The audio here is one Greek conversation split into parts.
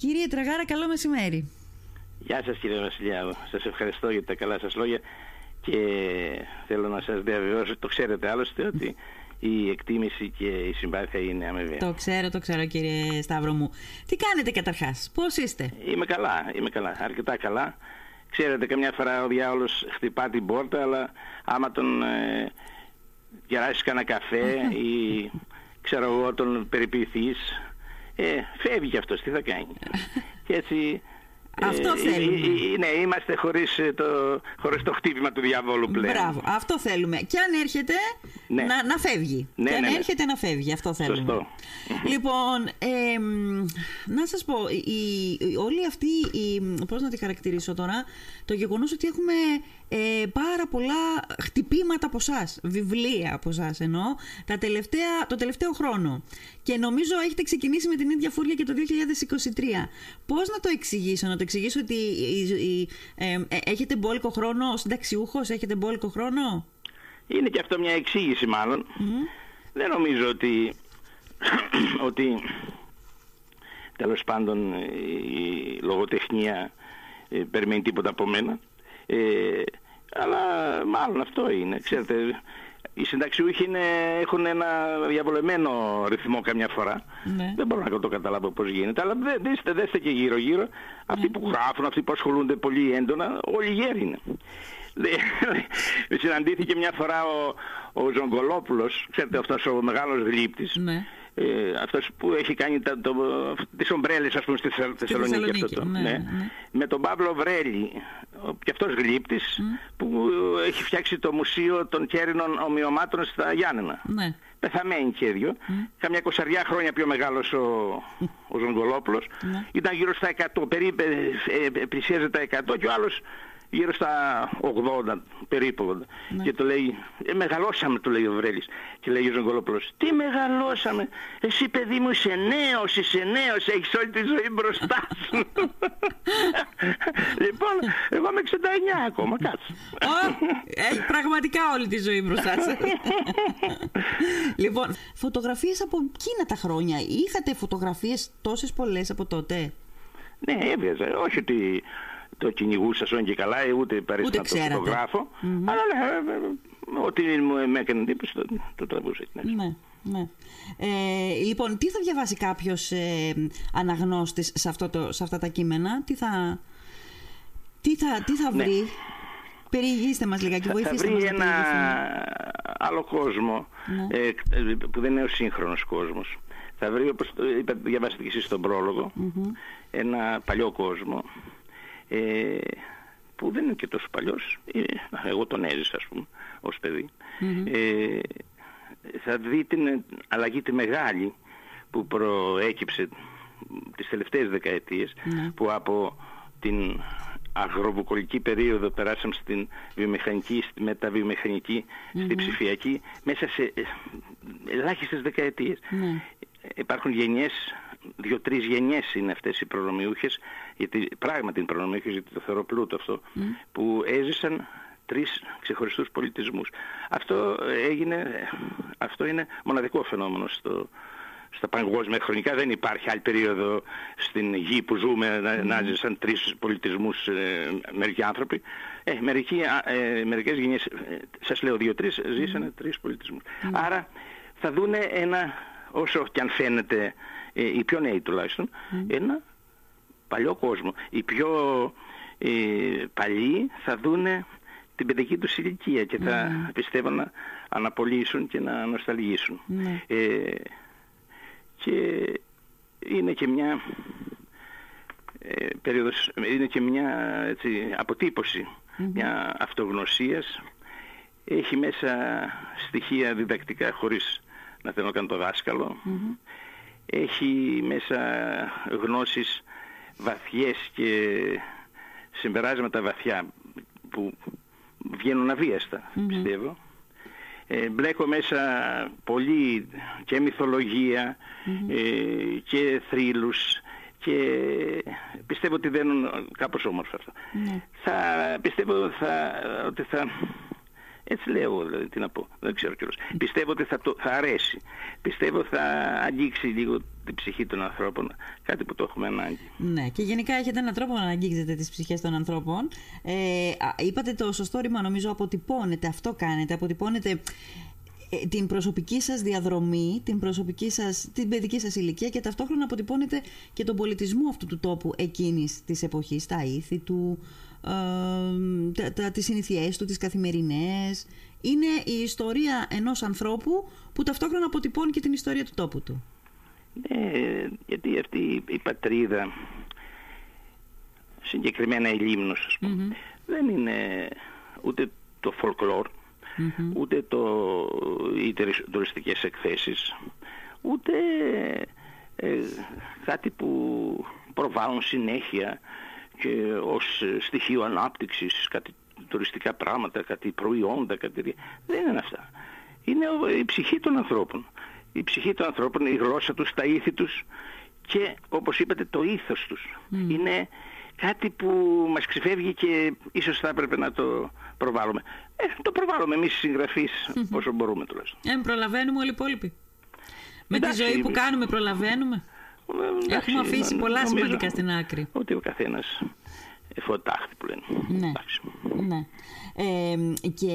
Κύριε Τραγάρα, καλό μεσημέρι. Γεια σας κύριε Βασιλιάδο. Σας ευχαριστώ για τα καλά σας λόγια και θέλω να σας διαβεβαιώσω, το ξέρετε άλλωστε, ότι η εκτίμηση και η συμπάθεια είναι αμοιβαία. Το ξέρω, το ξέρω κύριε Σταύρο μου. Τι κάνετε καταρχάς, πώς είστε; Είμαι καλά, είμαι καλά, αρκετά καλά. Ξέρετε, καμιά φορά ο διάολος χτυπά την πόρτα, αλλά άμα τον ε, γεράσεις κανένα καφέ ή ξέρω εγώ τον περιποιηθείς, ε, φεύγει κι αυτός, τι θα κάνει. και έτσι αυτό ε, θέλουμε. ε, ε, ναι, είμαστε χωρίς ε, το, χωρίς το χτύπημα του διαβόλου πλέον. Μπράβο, αυτό θέλουμε. Και αν έρχεται Ναι. να, να φεύγει. Ναι, και αν ναι, ναι. έρχεται να φεύγει, αυτό θέλουμε. Σωστό. Λοιπόν, εμ, να σας πω, η, η- όλη αυτή, η, πώς να τη χαρακτηρίσω τώρα, το γεγονός ότι έχουμε ε, πάρα πολλά χτυπήματα από εσά, βιβλία από εσά εννοώ, τα τελευταία, το τελευταίο χρόνο. Και νομίζω έχετε ξεκινήσει με την ίδια φούρια και το 2023. Πώς να το εξηγήσω, να το εξηγήσω ότι η- η- ε, ε, έχετε μπόλικο χρόνο, ως συνταξιούχος έχετε μπόλικο χρόνο; Είναι και αυτό μια εξήγηση μάλλον. Δεν νομίζω ότι, ότι τέλος πάντων η λογοτεχνία ε, περιμένει τίποτα από μένα. Ε, αλλά μάλλον αυτό είναι. Ξέρετε, οι συνταξιούχοι είναι, έχουν ένα διαβολεμένο ρυθμό καμιά φορά. Ναι. Δεν μπορώ να το καταλάβω πώς γίνεται. Αλλά δε- δέστε, δέστε και γύρω-γύρω. Αυτοί που γράφουν, αυτοί που ασχολούνται πολύ έντονα, όλοι γέροι είναι. Δε- Συναντήθηκε μια φορά ο, ο Ζογκολόπουλος, ξέρετε αυτός ο μεγάλος γλύπτης, Ναι. Ε, αυτός που έχει κάνει τα, το, τις ομπρέλες ας πούμε στη Θεσσα- Θεσσαλονίκη, Θεσσαλονίκη, αυτό το, ναι, ναι. ναι. με τον Παύλο Βρέλη ο- και αυτός γλύπτης που έχει φτιάξει το Μουσείο των Κέρινων Ομοιωμάτων στα Γιάννενα Ναι. πεθαμένοι και οι δύο. Καμιά κοσαριά χρόνια πιο μεγάλος ο, ο Ζογκολόπουλος. Ναι. Ήταν γύρω στα 100, περίπου ε, ε, πλησίαζε τα 100 και ο άλλος γύρω στα 80, περίπου 80. Ναι. Και το λέει, ε, μεγαλώσαμε, του λέει ο Βρέλης. Και λέει ο Ζογκολόπουλος, τι μεγαλώσαμε, εσύ παιδί μου είσαι νέος, είσαι νέος, έχεις όλη τη ζωή μπροστά σου. λοιπόν, εγώ είμαι 69 ακόμα, κάτσε. Ω, Έχει πραγματικά όλη τη ζωή μπροστά σας. λοιπόν, φωτογραφίες από εκείνα τα χρόνια. Είχατε φωτογραφίες τόσες πολλές από τότε; Ναι, έβγαζα. Όχι ότι το κυνηγούσα σόν και καλά, ε, ούτε παρέστα να το ξέρατε. φωτογράφω. Αλλά ναι, ε, ε, ό,τι μου με έκανε εντύπωση το, το τραβούσα. Ναι. Ναι, ναι. Ε, λοιπόν, τι θα διαβάσει κάποιος ε, αναγνώστης σε, αυτό το, σε αυτά τα κείμενα, τι θα, τι θα, τι θα Ναι. βρει; Περιηγήστε μας λιγάκι, Θα, θα βοηθήστε βρει μας να ένα περιηγηθούμε. άλλο κόσμο Ναι. ε, ε, που δεν είναι ο σύγχρονος κόσμος. Θα βρει, όπως το είπα, διαβάσετε και εσείς στον προλογο ένα παλιό κόσμο ε, που δεν είναι και τόσο παλιός. Ε, εγώ τον έζησα, ας πούμε, ως παιδί. Ε, θα δει την αλλαγή τη μεγάλη που προέκυψε τις τελευταίες δεκαετίες Ναι. που από την αγροβουκολική περίοδο περάσαμε στην βιομηχανική, στη μεταβιομηχανική, στη ψηφιακή μέσα σε ε, ελάχιστες δεκαετίες. Ναι. Υπάρχουν γενιές, δύο-τρεις γενιές είναι αυτές οι προνομιούχες, γιατί πράγματι είναι προνομιούχες, γιατί το θεωρώ πλούτο αυτό, που έζησαν τρεις ξεχωριστούς πολιτισμούς. Αυτό έγινε, αυτό είναι μοναδικό φαινόμενο στο, στα παγκόσμια χρονικά δεν υπάρχει άλλη περίοδο στην γη που ζούμε να, να ζήσαν τρεις πολιτισμούς ε, μερικοί άνθρωποι. Ε, μερικοί, α, ε, μερικές γενιές, ε, σας λέω δύο-τρεις, ζήσανε τρεις πολιτισμούς. Άρα θα δούνε ένα, όσο και αν φαίνεται, ε, οι πιο νέοι τουλάχιστον, ένα παλιό κόσμο. Οι πιο ε, παλιοί θα δούνε την παιδική τους ηλικία και θα πιστεύω να αναπολύσουν και να νοσταλγήσουν. Ναι. Ε, και είναι και μια ε, περίοδος, είναι και μια έτσι, αποτύπωση μια αυτογνωσίας έχει μέσα στοιχεία διδακτικά χωρίς να θέλω να κάνω το δασκαλο έχει μέσα γνώσεις βαθιές και συμπεράσματα βαθιά που βγαίνουν αβίαστα πιστεύω. Ε, μπλέκω μέσα πολύ και μυθολογία ε, και θρύλους και πιστεύω ότι δένουν κάπως όμορφα αυτά. Θα πιστεύω θα, ότι θα Έτσι λέω εγώ, δηλαδή, τι να πω. Δεν ξέρω κιόλας. Πιστεύω ότι θα, το, θα αρέσει. Πιστεύω θα αγγίξει λίγο την ψυχή των ανθρώπων. Κάτι που το έχουμε ανάγκη. Ναι, και γενικά έχετε έναν τρόπο να αγγίξετε τις ψυχές των ανθρώπων. Ε, είπατε το σωστό ρήμα, νομίζω, αποτυπώνετε. Αυτό κάνετε. Αποτυπώνετε ε, την προσωπική σας διαδρομή, την, προσωπική σας, την παιδική σας ηλικία και ταυτόχρονα αποτυπώνετε και τον πολιτισμό αυτού του τόπου εκείνης της εποχής, τα ήθη του, ε, τα, τις συνήθειές του, τις καθημερινές. Είναι η ιστορία ενός ανθρώπου που ταυτόχρονα αποτυπώνει και την ιστορία του τόπου του. Ναι, γιατί αυτή η πατρίδα, συγκεκριμένα η Λίμνος, ας πουμε δεν είναι ούτε το folklore, ούτε το, οι τουριστικές εκθέσεις, ούτε ε, κάτι που προβάλλουν συνέχεια και ως στοιχείο ανάπτυξης, κάτι τουριστικά πράγματα, κάτι προϊόντα, κάτι... δεν είναι αυτά. Είναι η ψυχή των ανθρώπων. Η ψυχή των ανθρώπων, η γλώσσα τους, τα ήθη τους και όπως είπατε το ήθος τους. Είναι κάτι που μας ξεφεύγει και ίσως θα έπρεπε να το προβάλλουμε. Ε, το προβάλλουμε εμείς οι συγγραφείς όσο μπορούμε τουλάχιστον. Ε, προλαβαίνουμε όλοι οι υπόλοιποι. Με τη ζωή που κάνουμε προλαβαίνουμε. Ε, Έχουμε αφήσει πολλά σημαντικά στην άκρη. Ότι ο καθένας εφωτάχτη που λένε. Ναι. ναι. Ε, και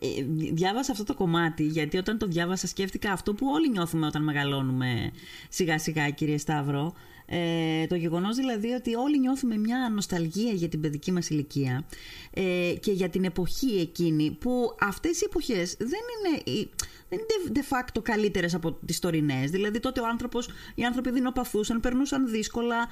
ε, διάβασα αυτό το κομμάτι γιατί όταν το διάβασα σκέφτηκα αυτό που όλοι νιώθουμε όταν μεγαλώνουμε σιγά σιγά κύριε Σταύρο ε, το γεγονός δηλαδή ότι όλοι νιώθουμε μια νοσταλγία για την παιδική μας ηλικία ε, και για την εποχή εκείνη που αυτές οι εποχές δεν είναι, δεν είναι de facto καλύτερες από τις τωρινές. Δηλαδή τότε ο άνθρωπος, οι άνθρωποι δεινοπαθούσαν, περνούσαν δύσκολα,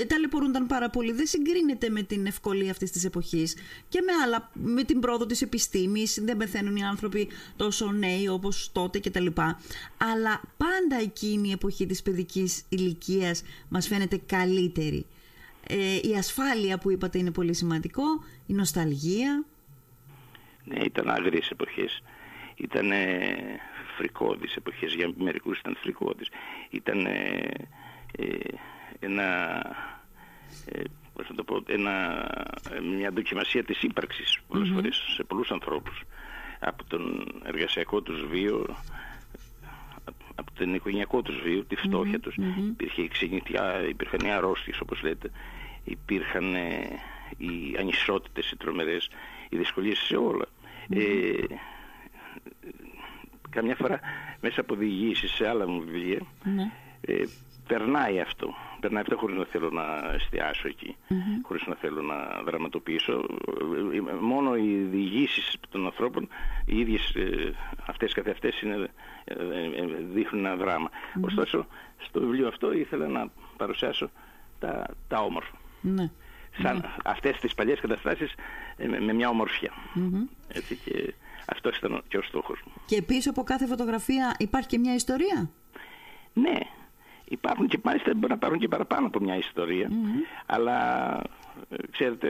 ε, ταλαιπωρούνταν πάρα πολύ. Δεν συγκρίνεται με την ευκολία αυτής της εποχής και με, άλλα, με την πρόοδο της επιστήμης. Δεν πεθαίνουν οι άνθρωποι τόσο νέοι όπως τότε κτλ. Αλλά πάντα εκείνη η εποχή της παιδικής ηλικίας μας φαίνεται καλύτερη. Ε, η ασφάλεια που είπατε είναι πολύ σημαντικό, η νοσταλγία. Ναι, ήταν άγριες εποχές. Ήταν φρικώδεις εποχές, για μερικούς ήταν φρικώδεις. Ήταν ε, ένα, ε, πώς να το πω, ένα, μια δοκιμασία της ύπαρξης πολλές φορές σε πολλούς ανθρώπους. Από τον εργασιακό τους βίο από τον οικογενειακό τους βίο, τη φτωχεια τους. Υπήρχε η ξενιτιά, υπήρχαν οι αρρώστιες όπως λέτε, υπήρχαν ε, οι ανισότητες, οι τρομερές, οι δυσκολίες σε όλα. Ε, καμιά φορά μέσα από διηγήσεις σε άλλα μου βιβλία ναι. ε, περνάει αυτό. Περνάει αυτό χωρίς να θέλω να εστιάσω εκεί, mm-hmm. χωρίς να θέλω να δραματοποιήσω. Μόνο οι διηγήσεις των ανθρώπων, οι ίδιες ε, αυτές καθ' αυτές είναι, ε, ε, δείχνουν ένα δράμα. Mm-hmm. Ωστόσο, στο βιβλίο αυτό ήθελα να παρουσιάσω τα, τα όμορφα. Ναι. Σαν ναι. αυτές τις παλιές καταστάσεις με, με μια ομορφιά. Mm-hmm. Έτσι και αυτός ήταν και ο στόχος μου. Και πίσω από κάθε φωτογραφία υπάρχει και μια ιστορία; Ναι, υπάρχουν και μάλιστα μπορεί να υπάρχουν και παραπάνω από μια ιστορία. Αλλά ε, ξέρετε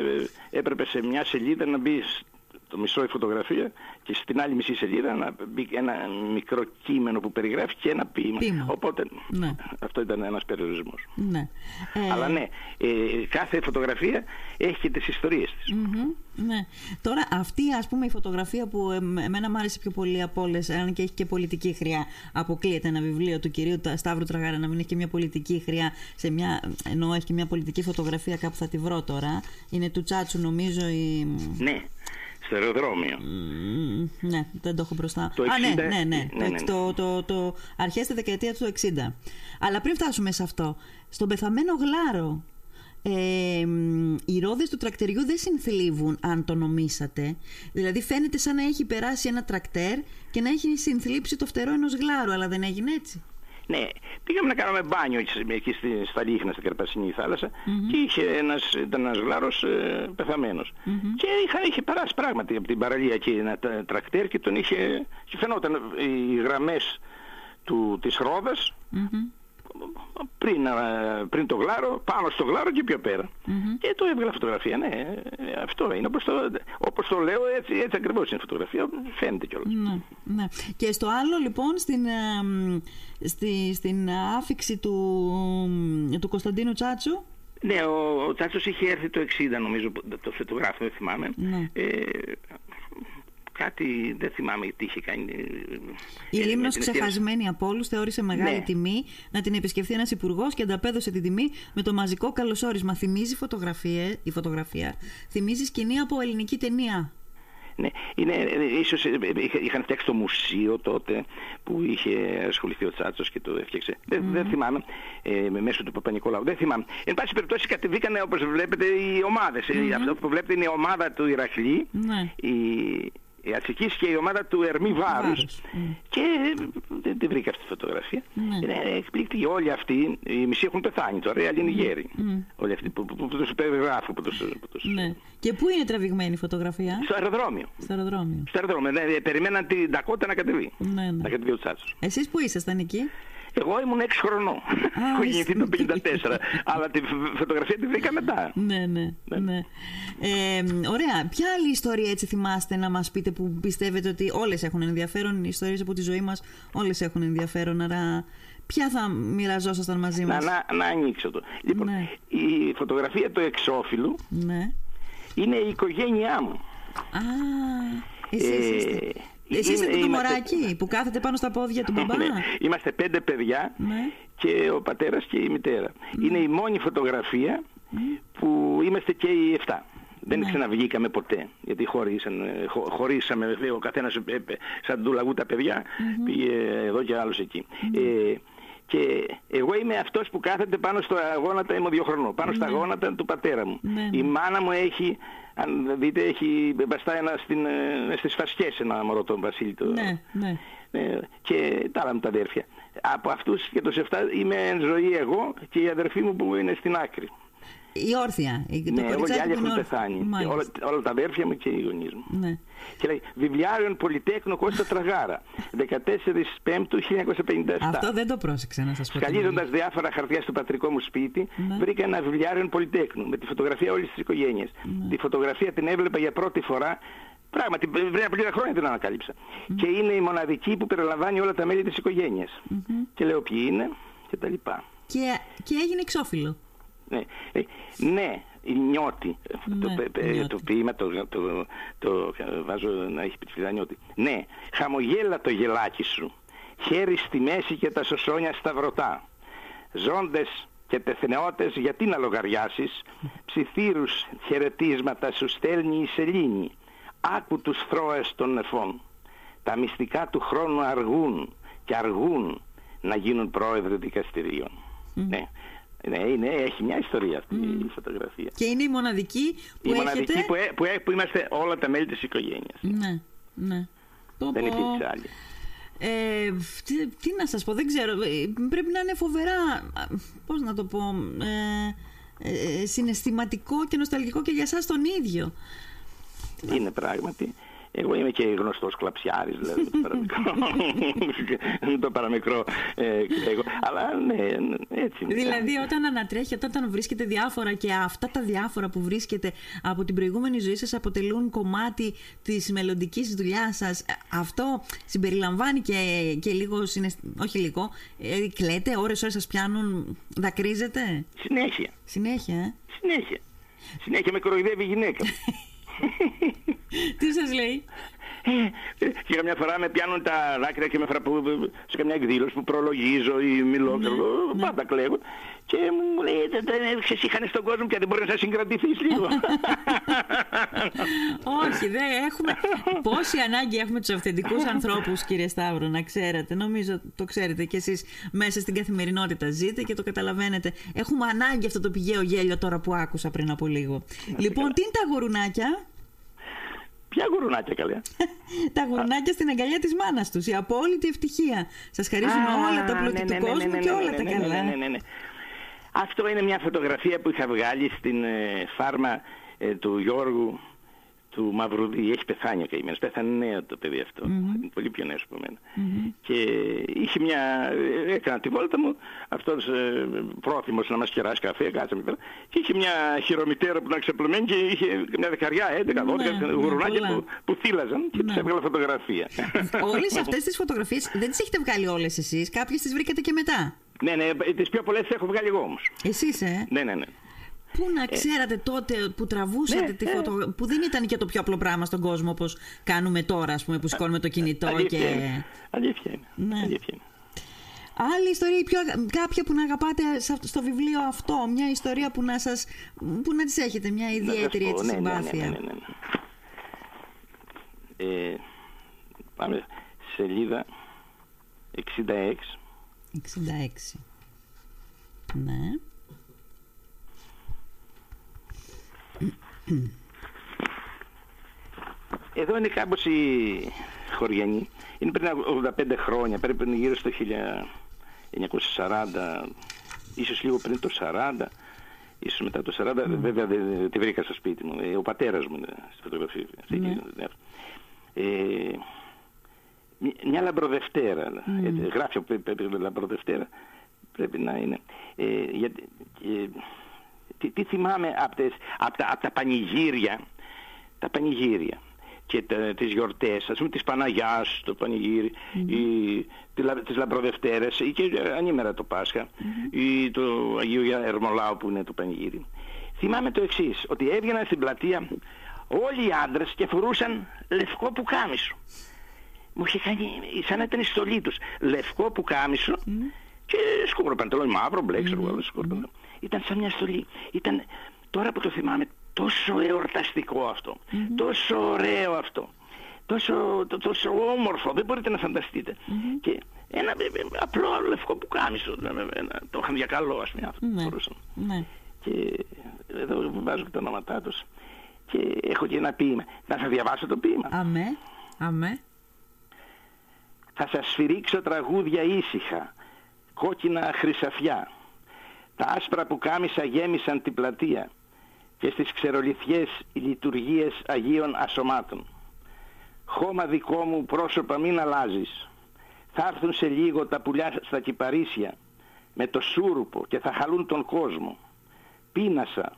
έπρεπε σε μια σελίδα να μπεις το μισό η φωτογραφία και στην άλλη μισή σελίδα να μπει ένα μικρό κείμενο που περιγράφει και ένα ποίημα. Οπότε ναι. αυτό ήταν ένας περιορισμός. Ναι. Ε, Αλλά ναι, ε, κάθε φωτογραφία έχει και τις ιστορίες της. Ναι. Τώρα αυτή ας πούμε η φωτογραφία που εμένα μου άρεσε πιο πολύ από όλες, αν και έχει και πολιτική χρειά, αποκλείεται ένα βιβλίο του κυρίου Σταύρου Τραγάρα να μην έχει και μια πολιτική χρειά, σε μια, ενώ έχει και μια πολιτική φωτογραφία κάπου θα τη βρω τώρα, είναι του Τσάτσου νομίζω η... Ναι στο αεροδρόμιο. ναι, δεν το έχω μπροστά. Το 60, Α, ναι, ναι, ναι. ναι, ναι, ναι. Το, το, το, αρχές της δεκαετίας του 60. Αλλά πριν φτάσουμε σε αυτό, στον πεθαμένο γλάρο, ε, οι ρόδες του τρακτεριού δεν συνθλίβουν αν το νομίσατε. Δηλαδή φαίνεται σαν να έχει περάσει ένα τρακτέρ και να έχει συνθλίψει το φτερό ενός γλάρου, αλλά δεν έγινε έτσι. Ναι, πήγαμε να κάνουμε μπάνιο εκεί στη, στα Λίχνα, στην Καρπασινή θάλασσα και είχε ένας, ήταν ένας γλάρος ε, πεθαμένος. Και είχα, είχε περάσει πράγματι από την παραλία εκεί ένα τρακτέρ και τον είχε, και φαινόταν οι γραμμές του, της ρόδας πριν, πριν το γλάρο, πάνω στο γλάρο και πιο πέρα. Και το έβγαλα φωτογραφία, ναι, ε, αυτό είναι. Όπως το, όπως το λέω, έτσι, έτσι ακριβώς είναι φωτογραφία, φαίνεται κιόλας. Ναι, ναι. Και στο άλλο λοιπόν, στην, στη, στην άφηξη του, του Κωνσταντίνου Τσάτσου, ναι, ο, ο Τσάτσος είχε έρθει το 60 νομίζω, το φωτογράφο, δεν θυμάμαι. Ναι. Ε, κάτι δεν θυμάμαι τι είχε κάνει. Η Ε, Λίμνος με την αιτία- ξεχασμένη από όλους θεώρησε μεγάλη Ναι. τιμή να την επισκεφθεί ένας υπουργός και ανταπέδωσε την τιμή με το μαζικό καλωσόρισμα. Θυμίζει φωτογραφία, η φωτογραφία, θυμίζει σκηνή από ελληνική ταινία. Ναι, είναι, ε, ίσως ε, ε, είχα- είχαν φτιάξει το μουσείο τότε που είχε ασχοληθεί ο Τσάτσος και το έφτιαξε. Δεν, δεν θυμάμαι, ε, με μέσω του Παπα-Νικολάου. Δεν θυμάμαι. Εν πάση περιπτώσει κατεβήκανε όπως βλέπετε οι ομάδες. Ε, Αυτό που βλέπετε είναι η ομάδα του Ηρακλή, Ναι. η, η Ατσικής και η ομάδα του Ερμή Βάρους. Βάρους, μμ. Και ε, δεν τη βρήκα αυτή τη φωτογραφία. Ναι. Είναι εκπληκτική. Όλοι αυτοί, οι μισοί έχουν πεθάνει τώρα, οι άλλοι είναι γέροι. Όλοι αυτοί που, που, που, τους περιγράφω, που τους, που τους... Ναι. Και πού είναι τραβηγμένη η φωτογραφία, Στο αεροδρόμιο. στο αεροδρόμιο. Στο αεροδρόμιο. Ναι, περιμέναν την Τακότα να κατεβεί. Ναι, ναι. Να κατεβεί ο Τσάτσος. Εσείς που ήσασταν εκεί; Εγώ ήμουν 6 χρονών. Έχω γεννηθεί το 54. αλλά τη φ- φωτογραφία τη βρήκα μετά. Ναι, ναι, ναι. Ε, ωραία. Ποια άλλη ιστορία έτσι θυμάστε να μας πείτε που πιστεύετε ότι όλες έχουν ενδιαφέρον, οι ιστορίες από τη ζωή μας όλες έχουν ενδιαφέρον, άρα ποια θα μοιραζόσασταν μαζί Να, μας; να, να ανοίξω το. Λοιπόν, Ναι. η φωτογραφία του εξώφυλλου Ναι. είναι η οικογένειά μου. Α, εσείς Ε, είστε. Εσείς είστε είναι- το είμαστε- μωράκι που κάθεται πάνω στα πόδια του μπαμπά; Ναι, Είμαστε πέντε παιδιά Ναι. και ο πατέρας και η μητέρα. Είναι η μόνη φωτογραφία που είμαστε και οι εφτά. Δεν Ναι. ξαναβγήκαμε ποτέ, γιατί χωρίσαν, ε, χω- χωρίσαμε, ε, ο καθένας ε, ε, σαν του λαγού τα παιδιά, πήγε εδώ και άλλος εκεί. Ε, και εγώ είμαι αυτός που κάθεται πάνω στο αγώνατα, είμαι δύο χρονών, πάνω στα αγώνατα του πατέρα μου. Ναι, ναι. Η μάνα μου έχει, αν δείτε, έχει μπαστά ένα στην, ε, στις φασκές ένα μωρό τον Βασίλη. Το, Ναι, ναι. ε, και τα άλλα μου τα αδέρφια. Από αυτούς και τους 7 είμαι εν ζωή εγώ και η αδερφή μου που είναι στην άκρη. Η όρθια. η- Το ναι, εγώ και κοριτσάκι άλλοι που είναι έχουν όρθιο. πεθάνει. Και Μάλιστα. όλα, όλα τα αδέρφια μου και οι γονείς μου. Ναι. Και λέει, βιβλιάριον Πολυτέχνο Κώστα Τραγάρα, 14 Πέμπτου 1957. Αυτό δεν το πρόσεξα να σας πω. την Σκαλίζοντας διάφορα χαρτιά στο πατρικό μου σπίτι, Ναι. βρήκα ένα βιβλιάριο Πολυτέχνου με τη φωτογραφία όλης της οικογένειας. Ναι. Τη φωτογραφία την έβλεπα για πρώτη φορά. Πράγματι, πριν από λίγα χρόνια την ανακάλυψα. Και είναι η μοναδική που περιλαμβάνει όλα τα μέλη της οικογένειας. Και λέω ποιοι είναι και τα λοιπά. Και, και έγινε εξώφυλλο. Ναι, ε, ναι η νιώτη. Το, Ναι, πε- πε- νιώτη. το ποίημα το, το, το, βάζω να έχει πιτφυλά νιώτη. Ναι, χαμογέλα το γελάκι σου. Χέρι στη μέση και τα σωσόνια σταυρωτά. Ζώντες και τεθνεώτες γιατί να λογαριάσεις; Ψιθύρους χαιρετίσματα σου στέλνει η σελήνη. Άκου τους θρώες των νεφών. Τα μυστικά του χρόνου αργούν και αργούν να γίνουν πρόεδροι δικαστηρίων. Ναι. Ναι, είναι, έχει μια ιστορία αυτή η φωτογραφία. Και είναι η μοναδική που η έχετε... μοναδική που, ε- που, ε- που είμαστε όλα τα μέλη της οικογένειας. Ναι, ναι. Το Δεν πω. υπήρξε άλλη. Ε, τι, τι να σας πω, δεν ξέρω. Ε, Πρέπει να είναι φοβερά, α, πώς να το πω, ε, ε, συναισθηματικό και νοσταλγικό και για σας τον ίδιο. Είναι πράγματι. Εγώ είμαι και γνωστός κλαψιάρης, δηλαδή, το παραμικρό. το παραμικρό ε, εγώ. Αλλά ναι, έτσι είναι. Δηλαδή όταν ανατρέχει, όταν βρίσκεται διάφορα και αυτά τα διάφορα που βρίσκεται από την προηγούμενη ζωή σας αποτελούν κομμάτι της μελλοντικής δουλειάς σας, ε, αυτό συμπεριλαμβάνει και, και λίγο, συναισθ... όχι λίγο, ε, κλαίτε, ώρες ώρες σας πιάνουν, δακρύζετε, Συνέχεια. συνέχεια, ε; Συνέχεια. Συνέχεια με κοροϊδεύει η γυναίκα. μου. Τι σας λέει; Ε, και καμιά φορά με πιάνουν τα δάκρυα και με φορά που, σε καμιά εκδήλωση που προλογίζω ή μιλώ, Ναι, ξέρω εγώ, πάντα κλαίγω. Και μου λέει, «Δεν- δεν ξεσύχανε στον κόσμο και δεν μπορεί να συγκρατηθείς λίγο. Όχι, δεν έχουμε. Πόση ανάγκη έχουμε τους αυθεντικούς ανθρώπους, κύριε Σταύρο, να ξέρετε. Νομίζω το ξέρετε κι εσείς μέσα στην καθημερινότητα ζείτε και το καταλαβαίνετε. Έχουμε ανάγκη αυτό το πηγαίο γέλιο τώρα που άκουσα πριν από λίγο. λοιπόν, τι είναι τα γουρουνάκια. Ποια γουρουνάκια καλέ. τα γουρουνάκια στην αγκαλιά της μάνας τους. Η απόλυτη ευτυχία. Σας χαρίζουν Α, όλα τα ναι, πλούτη ναι, του ναι, ναι, κόσμου ναι, και ναι, όλα ναι, τα ναι, καλά. ναι, ναι, ναι, ναι. Αυτό είναι μια φωτογραφία που είχα βγάλει στην ε, φάρμα ε, του Γιώργου του Μαυρουδί. Έχει πεθάνει ο καημένος. Πέθανε νέο το παιδί αυτό. Είναι πολύ πιο νέος από μένα. Και είχε μια... ε, Έκανα τη βόλτα μου. Αυτός ε, πρόθυμος να μας κεράσει καφέ. Κάτσαμε πέρα. Και είχε μια χειρομητέρα που ήταν ξεπλωμένη και είχε μια δεκαριά, 11, 12 Ναι, γουρνάκια πολλά. που, που θύλαζαν και τους Ναι. έβγαλα φωτογραφία. Όλες αυτές τις φωτογραφίες δεν τις έχετε βγάλει όλες εσείς. Κάποιες τις βρήκατε και μετά; ναι, ναι, τις πιο πολλές τις έχω βγάλει εγώ όμως. Εσείς, ε; Ναι, ναι, ναι. Πού να ξέρατε τότε που τραβούσατε Ναι, τη ναι. φωτο... που δεν ήταν και το πιο απλό πράγμα στον κόσμο όπως κάνουμε τώρα, ας πούμε, που σηκώνουμε το κινητό Αλήθεια και... είναι. Αλήθεια είναι. Ναι. Αλήθεια είναι. Άλλη ιστορία, ή πιο, αγα- κάποια που να αγαπάτε σε αυτό- στο βιβλίο αυτό, μια ιστορία που να σας, που να τις έχετε, μια Να σας ιδιαίτερη πω, έτσι ναι, ναι, συμπάθεια. Ναι, ναι, ναι, ναι. Ε, πάμε σελίδα 66. 66. Ναι. Εδώ είναι κάπως οι χωριανοί. Είναι πριν 85 χρόνια, πρέπει να είναι γύρω στο 1940, ίσως λίγο πριν το 40, ίσως μετά το 40, βέβαια δεν δεν τη βρήκα στο σπίτι μου. Ε, Ο πατέρας μου είναι στη φωτογραφία. αυτή, Ναι. ναι. Ε, μια- μια λαμπροδευτέρα, ε, γράφει από π- λαμπροδευτέρα, πρέπει να είναι. Ε, γιατί, ε, τι, τι θυμάμαι από, τις, απ' τα, απ' τα πανηγύρια, τα πανηγύρια και τα, τις γιορτές, ας πούμε της Παναγιάς, το πανηγύρι, ή τη, λα- τις Λαμπροδευτέρες, ή και ε, ανήμερα το πασχα ή το Αγίου Ερμολάου που είναι το πανηγύρι. Θυμάμαι το εξής, ότι έβγαιναν στην πλατεία όλοι οι άντρες και φορούσαν λευκό πουκάμισο. Μου είχε κάνει, σαν να ήταν η στολή τους. Λευκό πουκάμισο και σκούρο παντελόνι, μαύρο, μπλε, ξέρω εγώ, σκούρο παντελόνι. Ήταν σαν μια στολή. Ήταν, τώρα που το θυμάμαι, τόσο εορταστικό αυτό. Τόσο ωραίο αυτό. Τόσο, το- τόσο όμορφο, δεν μπορείτε να φανταστείτε. Και ένα ε, ε, απλό λευκό πουκάμισο, ε, ε, ένα- το είχαν για καλό, ας πούμε, αυτό Ναι. φορούσαν. ναι. Και εδώ βάζω και τα ονόματά τους. Και έχω και ένα ποίημα. Να σας διαβάσω το ποίημα. Αμέ, αμέ. Θα σας σφυρίξω τραγούδια ήσυχα, κόκκινα χρυσαφιά. Τα άσπρα που κάμισα γέμισαν την πλατεία και στις ξερολιθιές οι λειτουργίες Αγίων Ασωμάτων. Χώμα δικό μου πρόσωπα μην αλλάζεις. Θα έρθουν σε λίγο τα πουλιά στα κυπαρίσια με το σούρουπο και θα χαλούν τον κόσμο. Πίνασα,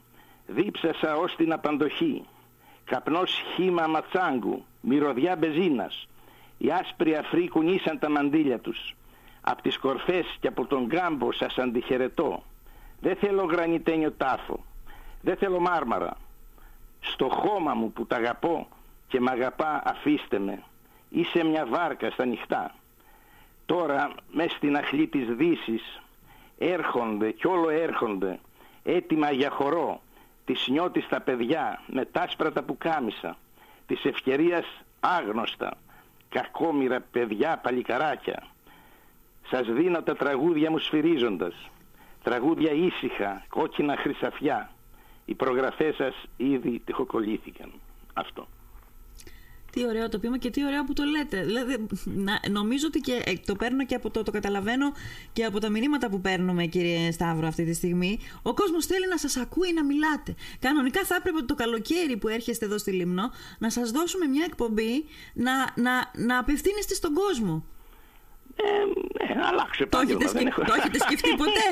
δίψασα ως την απαντοχή. Καπνός χύμα ματσάγκου, μυρωδιά μπεζίνας. Οι άσπροι αφροί κουνήσαν τα μαντίλια τους. Απ' τις κορφές και από τον κάμπο σας αντιχαιρετώ. Δεν θέλω γρανιτένιο τάφο. Δεν θέλω μάρμαρα. Στο χώμα μου που τα αγαπώ και μ' αγαπά αφήστε με. Είσαι μια βάρκα στα νυχτά. Τώρα μες στην αχλή της δύσης έρχονται κι όλο έρχονται έτοιμα για χορό της νιώτης τα παιδιά με τάσπρα τα πουκάμισα της ευκαιρίας άγνωστα κακόμοιρα παιδιά παλικαράκια σας δίνω τα τραγούδια μου σφυρίζοντας τραγούδια ήσυχα κόκκινα χρυσαφιά οι προγραφές σας ήδη τυχοκολλήθηκαν αυτό Τι ωραίο το ποίημα και τι ωραίο που το λέτε. Δηλαδή, να, νομίζω ότι και ε, το παίρνω και από το, το καταλαβαίνω και από τα μηνύματα που παίρνουμε, κύριε Σταύρο, αυτή τη στιγμή. Ο κόσμος θέλει να σας ακούει να μιλάτε. Κανονικά θα έπρεπε το καλοκαίρι που έρχεστε εδώ στη Λίμνο να σας δώσουμε μια εκπομπή να, να, να απευθύνεστε στον κόσμο. Ε, ε, αλλάξε Το έχετε, επάγγελμα, δεν σκεφ- έχω- το έχετε σκεφτεί ποτέ;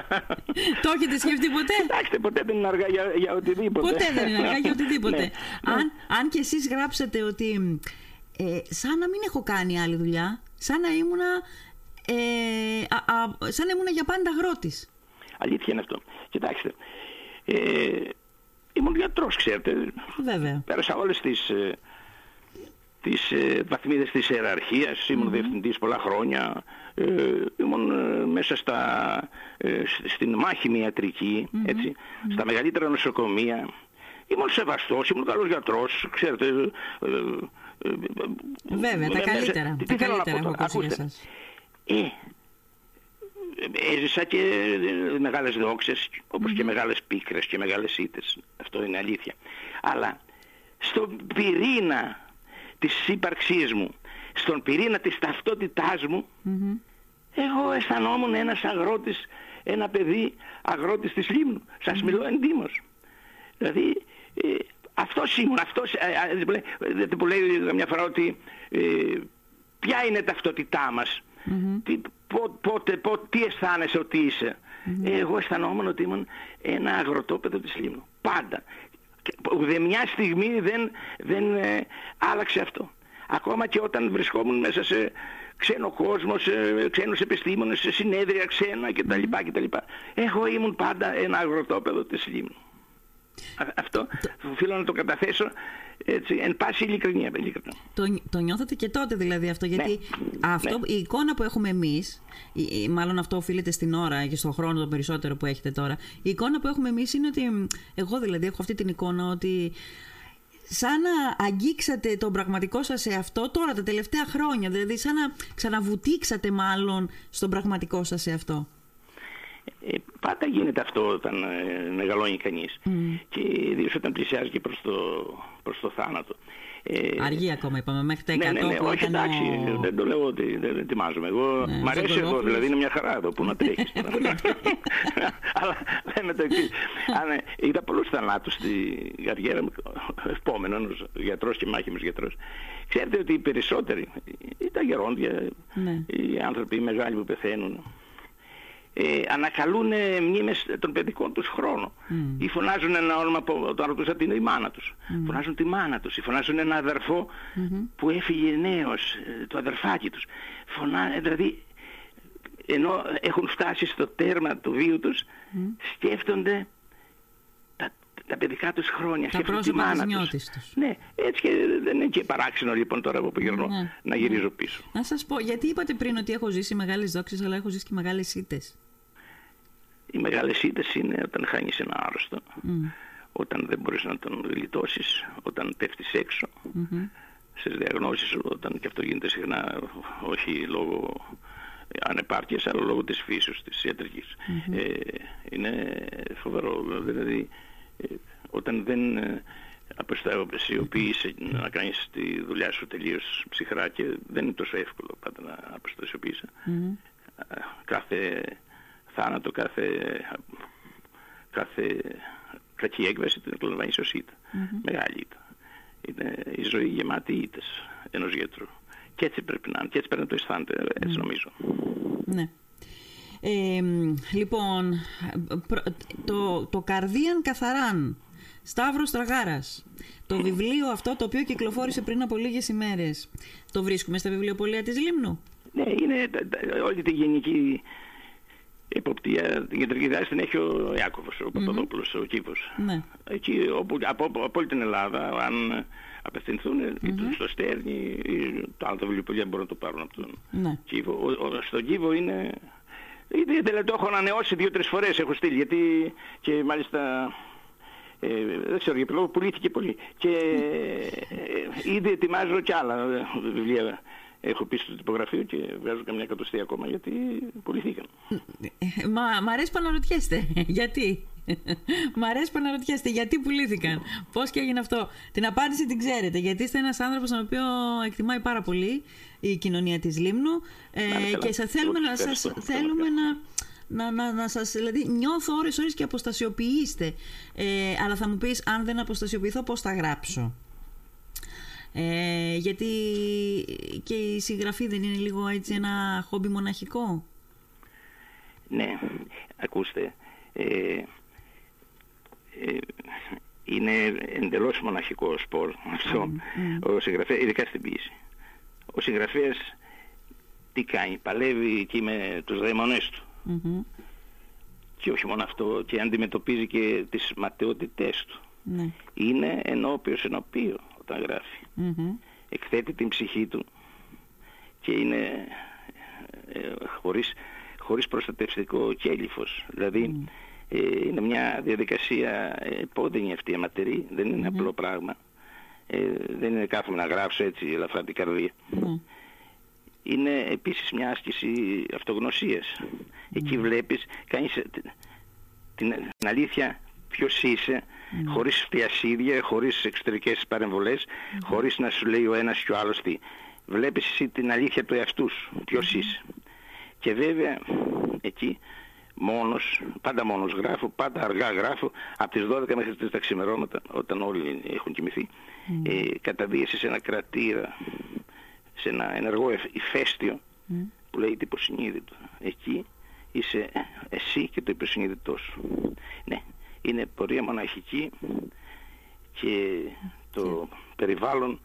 το έχετε σκεφτεί ποτέ; Κοιτάξτε, ποτέ δεν είναι αργά για, για οτιδήποτε. Ποτέ δεν είναι αργά για οτιδήποτε. Ναι. αν, αν και εσείς γράψετε ότι ε, σαν να μην έχω κάνει άλλη δουλειά, σαν να ήμουνα, ε, α, α, σαν να ήμουνα για πάντα αγρότης. Αλήθεια είναι αυτό. Κοιτάξτε, ε, ήμουν γιατρός, ξέρετε. Βέβαια. Πέρασα όλες τις, ε, τις ε, βαθμίδες της ιεραρχίας, ήμουν διευθυντής πολλά χρόνια, ε, ήμουν ε, μέσα στα, ε, σ- στην μάχημη ιατρική, έτσι, στα μεγαλύτερα νοσοκομεία. Ήμουν σεβαστός, ήμουν καλός γιατρός, ξέρετε. ε, ε, ε, Βέβαια, τα ε, καλύτερα. τι Τα θέλω να καλύτερα πω έχω τώρα, ακούσει για ακούστε. σας. Ε, έζησα και ε, μεγάλες δόξες, όπως και μεγάλες πίκρες και μεγάλες ήττες. Αυτό είναι αλήθεια. Αλλά στον πυρήνα της ύπαρξής μου, στον πυρήνα της ταυτότητάς μου, εγώ αισθανόμουν ένας αγρότης, ένα παιδί αγρότης της Λίμνου. Σας μιλώ εντύμως. Δηλαδή, ε, αυτός ήμουν, αυτός, ε, ε, δεν που λέει- δεν που λέει μια φορά ότι ε, ποια είναι η ταυτότητά μας; Τι, πο- πότε, πο- τι αισθάνεσαι ότι είσαι; Ε, εγώ αισθανόμουν ότι ήμουν ένα αγροτόπεδο της Λίμνου. Πάντα. Και Ούτε μια στιγμή δεν, δεν ε, άλλαξε αυτό. Ακόμα και όταν βρισκόμουν μέσα σε ξένο κόσμο, ε, ξένους επιστήμονες, σε συνέδρια ξένα κτλ. κτλ. Εγώ ήμουν πάντα ένα αγροτόπεδο της Λίμνου. Αυτό οφείλω να το καταθέσω έτσι, εν πάση ειλικρινία. Το, το νιώθετε και τότε δηλαδή αυτό, γιατί ναι. αυτό, ναι. η εικόνα που έχουμε εμείς, μάλλον αυτό οφείλεται στην ώρα και στον χρόνο το περισσότερο που έχετε τώρα, η εικόνα που έχουμε εμείς είναι ότι, εγώ δηλαδή έχω αυτή την εικόνα ότι σαν να αγγίξατε τον πραγματικό σας σε αυτό τώρα τα τελευταία χρόνια, δηλαδή σαν να ξαναβουτήξατε μάλλον στον πραγματικό σας σε αυτό. Ε, πάντα γίνεται αυτό όταν ε, μεγαλώνει κανείς mm. και ιδίως όταν πλησιάζει και προς το, προς το θάνατο. Ε, Αργεί ακόμα είπαμε, μέχρι τα 100 ναι, ναι, ναι, όχι εντάξει, δεν το λέω ότι δεν ετοιμάζομαι. Εγώ, ναι, μ' αρέσει εδώ, δηλαδή είναι μια χαρά εδώ που να τρέχεις. Αλλά λέμε το εξής. Ε, είδα πολλούς θανάτους στη καριέρα μου, επόμενος γιατρός και μάχημος γιατρός. Ξέρετε ότι οι περισσότεροι, τα γερόντια, ναι. οι άνθρωποι οι μεγάλοι που πεθαίνουν, ε, ανακαλούν μνήμες των παιδικών τους χρόνων. Mm. Ή φωνάζουν ένα όνομα που το ρωτούσα την η μάνα τους. Mm. Φωνάζουν τη μάνα τους. Ή φωνάζουν ένα αδερφό mm-hmm. που έφυγε νέος, ε, το αδερφάκι τους. Φωνά, ε, δηλαδή, ενώ έχουν φτάσει στο τέρμα του βίου τους, mm. σκέφτονται τα, τα παιδικά τους χρόνια. Τα πρόσωπα της νιώτης τους. Ναι, έτσι και δεν είναι και παράξενο λοιπόν τώρα που γυρνώ ναι. να γυρίζω πίσω. Να σας πω, γιατί είπατε πριν ότι έχω ζήσει μεγάλες δόξες, αλλά έχω ζήσει και μεγάλες ήττες. Οι μεγάλες ήττες είναι όταν χάνεις ένα άρρωστο, όταν δεν μπορείς να τον γλιτώσεις, όταν πέφτεις έξω, mm-hmm. στις διαγνώσεις, όταν και αυτό γίνεται συχνά όχι λόγω ανεπάρκειας, αλλά λόγω της φύσης της ιατρικης Ε, είναι φοβερό, δηλαδή ε, όταν δεν ε, αποστασιοποιείσαι να κάνεις τη δουλειά σου τελείως ψυχρά και δεν είναι τόσο εύκολο πάντα να αποστασιοποιείσαι. Κάθε θάνατο, κάθε, κάθε κακή έκβαση την εκλαμβάνεις ως ήττα. Mm-hmm. Μεγάλη ήττα. Είναι η ζωή γεμάτη ήττες ενός γιατρού. Και έτσι πρέπει να είναι. Και έτσι πρέπει να το αισθάνεται. Έτσι νομίζω. Ναι. Ε, λοιπόν, το, το Καρδίαν Καθαράν, Σταύρος Τραγάρας, το βιβλίο αυτό το οποίο κυκλοφόρησε πριν από λίγες ημέρες, το βρίσκουμε στα βιβλιοπολία της Λίμνου; Ναι, είναι όλη τη γενική εποπτεία, την κεντρική δράση την έχει ο Ιάκωβος, ο Παπαδόπουλος, ο Κήπος. Ναι. Εκεί όπου, από, από, όλη την Ελλάδα, αν απευθυνθούν mm-hmm. στο Στέρνη ή το άλλο βιβλιοπολία μπορούν να το πάρουν από τον ναι. Κήπο. Ο, ο, στον Κήπο είναι... Ήδη δηλαδή, το έχω ανανεώσει δύο-τρεις φορές, έχω στείλει, γιατί και μάλιστα ε, δεν ξέρω για λόγο πουλήθηκε πολύ. Και ε, ήδη ετοιμάζω κι άλλα βιβλία έχω πει στο τυπογραφείο και βγάζω καμιά εκατοστή ακόμα γιατί πουληθήκαν. Μα μ' αρέσει που αναρωτιέστε. γιατί; Μ' αρέσει που αναρωτιέστε γιατί πουλήθηκαν; Πώς και έγινε αυτό; Την απάντηση την ξέρετε. Γιατί είστε ένας άνθρωπος τον οποίο εκτιμάει πάρα πολύ η κοινωνία της Λίμνου. Ε, και σα θέλουμε, να, σας, θέλουμε να, να, να, να σας, δηλαδή νιώθω ώρες ώρες και αποστασιοποιήστε. Ε, αλλά θα μου πεις, αν δεν αποστασιοποιηθώ, πώς θα γράψω; Ε, γιατί και η συγγραφή δεν είναι λίγο έτσι ένα χόμπι μοναχικό; Ναι, ακούστε, ε, ε, είναι εντελώς μοναχικό σπορ αυτό, ο συγγραφέας, ειδικά στην ποιήση. Ο συγγραφέας τι κάνει, παλεύει εκεί με τους δαίμονες του. Και όχι μόνο αυτό, και αντιμετωπίζει και τις ματαιότητές του. Ναι. Είναι ενώπιος ενωπίο όταν γράφει. Εκθέτει την ψυχή του και είναι ε, χωρίς, χωρίς προστατευτικό κέλυφος. Δηλαδή ε, είναι μια διαδικασία επώδυνη αυτή αματερή, δεν είναι απλό πράγμα. Ε, δεν είναι κάθομαι να γράψω έτσι ελαφρά την καρδία. Είναι επίσης μια άσκηση αυτογνωσίας. Εκεί βλέπεις, κάνεις την, την αλήθεια ποιος είσαι, mm. χωρίς φτιασίδια, χωρίς εξωτερικές παρεμβολές, mm. χωρίς να σου λέει ο ένας και ο άλλος τι. Βλέπεις εσύ την αλήθεια του εαυτού σου, ποιος mm. είσαι. Και βέβαια εκεί μόνος, πάντα μόνος γράφω, πάντα αργά γράφω, από τις 12 μέχρι τις τα ξημερώματα, όταν όλοι έχουν κοιμηθεί, mm. ε, καταδίεσαι σε ένα κρατήρα, σε ένα ενεργό ηφαίστειο, που λέει το υποσυνείδητο. Εκεί είσαι εσύ και το υποσυνείδητό σου. Ναι, είναι πορεία μοναχική και το περιβάλλον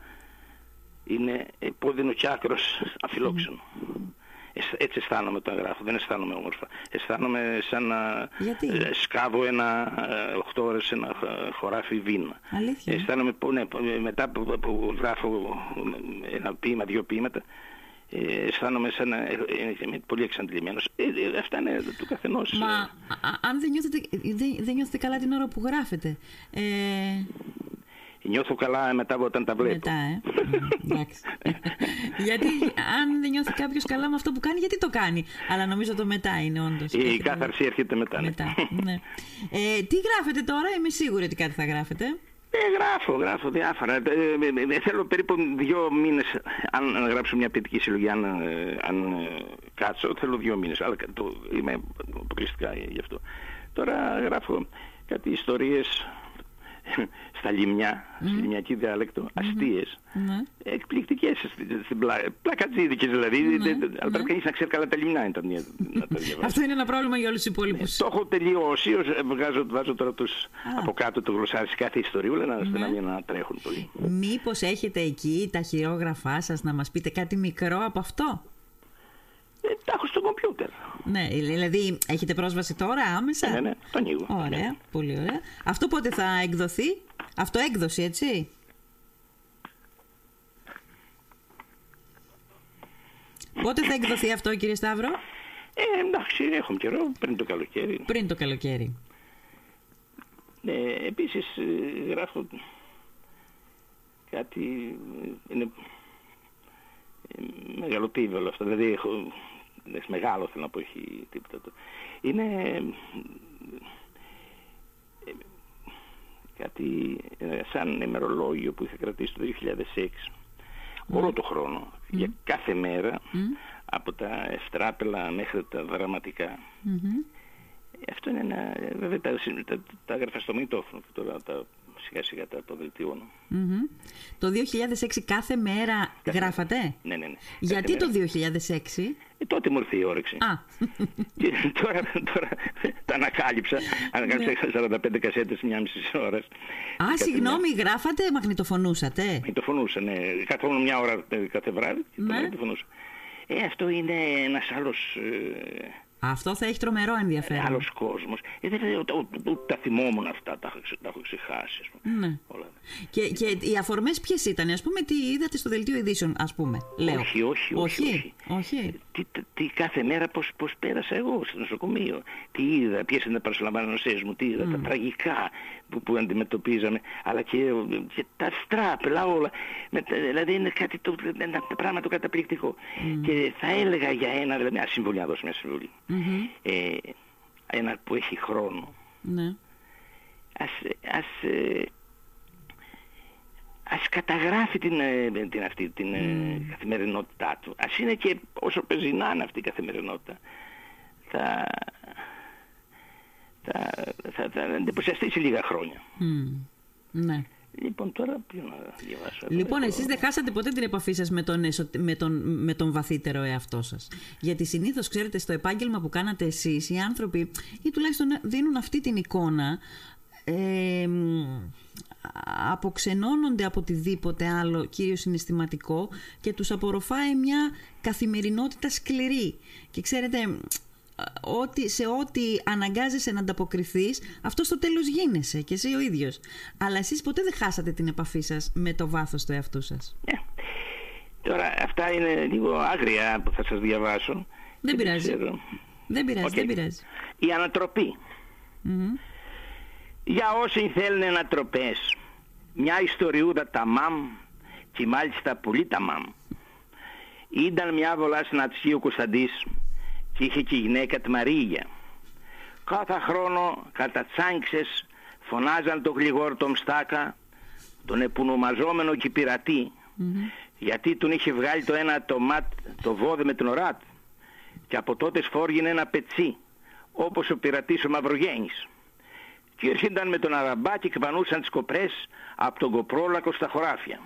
είναι πόδινο και άκρος αφιλόξενο. Έτσι αισθάνομαι όταν γράφω, δεν αισθάνομαι όμορφα. Αισθάνομαι σαν να Γιατί; ε, σκάβω ένα 8 ώρες σε ένα χωράφι βίνα. Αλήθεια; Αισθάνομαι που, ναι, μετά που, που γράφω ένα ποίημα, δύο ποίηματα, ε, αισθάνομαι σαν να είμαι πολύ εξαντλημένος. Ε, ε, αυτά είναι του καθενός. Μα α, αν δεν νιώθετε, δεν, δεν νιώθετε καλά την ώρα που γράφετε, ε, Νιώθω καλά μετά όταν τα βλέπω. Μετά, ε. Εντάξει. γιατί αν δεν νιώθει κάποιος καλά με αυτό που κάνει, γιατί το κάνει; Αλλά νομίζω το μετά είναι όντως. Η κάθαρση έρχεται μετά. Ναι. μετά ναι. ε, τι γράφετε τώρα, είμαι σίγουρη ότι κάτι θα γράφετε. Ε, γράφω, γράφω διάφορα. Ε, ε, ε θέλω περίπου δύο μήνες, αν, γράψω μια ποιητική συλλογή, αν, ε, αν κάτσω, θέλω δύο μήνες. Αλλά το, είμαι αποκλειστικά γι' αυτό. Τώρα γράφω κάτι ιστορίες στα λιμιά, mm. στη λιμιακή διάλεκτο, mm-hmm. αστείες, mm-hmm. εκπληκτικές, στην πλα... πλακατζίδικες δηλαδή, mm-hmm. αλλά πρέπει κανείς να ξέρει καλά τα λιμνά ήταν να τα διαβάσει. Αυτό είναι ένα πρόβλημα για όλους τους υπόλοιπους. Ναι, το έχω τελειώσει, βγάζω, βάζω τώρα τους, από κάτω το γλωσσάρι σε κάθε ιστοριούλα να, mm-hmm. να, να τρέχουν πολύ. Μήπως έχετε εκεί τα χειρόγραφά σας να μας πείτε κάτι μικρό από αυτό; Ε, τα έχω στο κομπιούτερ. Ναι, δηλαδή έχετε πρόσβαση τώρα άμεσα; Ναι, ναι, το ανοίγω. Ωραία, ναι. πολύ ωραία. Αυτό πότε θα εκδοθεί, αυτό έκδοση, έτσι; Πότε θα εκδοθεί αυτό, κύριε Σταύρο; Ε, εντάξει, έχουμε καιρό, πριν το καλοκαίρι. Πριν το καλοκαίρι. Ε, επίσης, γράφω κάτι, είναι μεγαλοτίβελο αυτό, δηλαδή έχω, μεγάλο θέλω να πω, έχει τίποτα το. Είναι ε, κάτι ε, σαν ημερολόγιο που είχα κρατήσει το 2006 όλο το χρόνο. Για κάθε μέρα από τα εστράπελα μέχρι τα δραματικά. Αυτό είναι ένα βέβαια τα, τα, τα έγραφα στο μητόφωνο και τώρα τα σιγά σιγά τα αποβελτιώνω. Mm-hmm. Το 2006 κάθε μέρα κάθε γράφατε; Ναι, ναι, ναι. Γιατί το 2006? Ε, τότε μου ήρθε η όρεξη. Α. Και τώρα, τώρα τα ανακάλυψα. Ανακάλυψα 45 ναι. κασέτες μια μισή ώρας. Α, συγγνώμη, μια... γράφατε, μαγνητοφωνούσατε; Μαγνητοφωνούσα, ναι. Καθόμουν μια ώρα κάθε βράδυ και ναι. μαγνητοφωνούσα. Ε, αυτό είναι ένας άλλος... Ε, αυτό θα έχει τρομερό ενδιαφέρον. Άλλος κόσμος. Ε, δεν ούτε τα θυμόμουν αυτά, τα, τα έχω ξεχάσει. Ναι. Όλα. Και, και οι αφορμές ποιες ήταν, ας πούμε, τι είδατε στο δελτίο ειδήσεων, ας πούμε. Λέω. Όχι, όχι, όχι. όχι. όχι. Τι, τι, κάθε μέρα πώς πώς πέρασα εγώ στο νοσοκομείο. Τι είδα, ποιες είναι τα παρασυλλαμβάνωσέ μου, τι είδα, mm. τα τραγικά που, που αντιμετωπίζαμε, αλλά και, και τα στράπελα όλα. Με, δηλαδή είναι κάτι το, ένα πράγμα το καταπληκτικό. Mm. Και θα έλεγα για ένα, δηλαδή μια συμβουλή, να δώσω μια συμβουλή. Mm-hmm. Ε, ένα που έχει χρόνο. Ναι. Ας, ας, ε, ας καταγράφει την, ε, την, αυτή, την mm. καθημερινότητά του. Ας είναι και όσο πεζινά είναι αυτή η καθημερινότητα. Θα, θα, θα, θα εντυπωσιαστεί σε λίγα χρόνια. Mm. Ναι. Λοιπόν, τώρα ποιο να διαβάσω. Λοιπόν, εσείς δεν χάσατε ποτέ την επαφή σας με τον, με τον, με τον βαθύτερο εαυτό σας. Γιατί συνήθως, ξέρετε, στο επάγγελμα που κάνατε εσείς, οι άνθρωποι, ή τουλάχιστον δίνουν αυτή την εικόνα, ε, αποξενώνονται από οτιδήποτε άλλο, κύριο συναισθηματικό, και τους απορροφάει μια καθημερινότητα σκληρή. Και ξέρετε, ότι, σε ό,τι αναγκάζεσαι να ανταποκριθείς, αυτό στο τέλος γίνεσαι και εσύ ο ίδιος. Αλλά εσείς ποτέ δεν χάσατε την επαφή σας με το βάθος του εαυτού σας; Ναι. Τώρα αυτά είναι λίγο άγρια που θα σας διαβάσω. Δεν πειράζει. Δεν πειράζει, δεν πειράζει. Η ανατροπή. Για όσοι θέλουν ανατροπές, μια ιστοριούδα τα μαμ και μάλιστα πολύ τα μαμ. Ήταν μια βολά στην Ατσίου ο Κωνσταντής και είχε και η γυναίκα τη Μαρίγια. Κάθε χρόνο κατά τσάνξες φωνάζαν το γλυγόρ τον Μστάκα, τον επωνομαζόμενο και πειρατή, γιατί τον είχε βγάλει το ένα το ματ, το βόδι με την οράτ και από τότε σφόργινε ένα πετσί, όπως ο πειρατής ο Μαυρογέννης. Και έρχονταν με τον αραμπά και κβανούσαν τις κοπρές από τον κοπρόλακο στα χωράφια.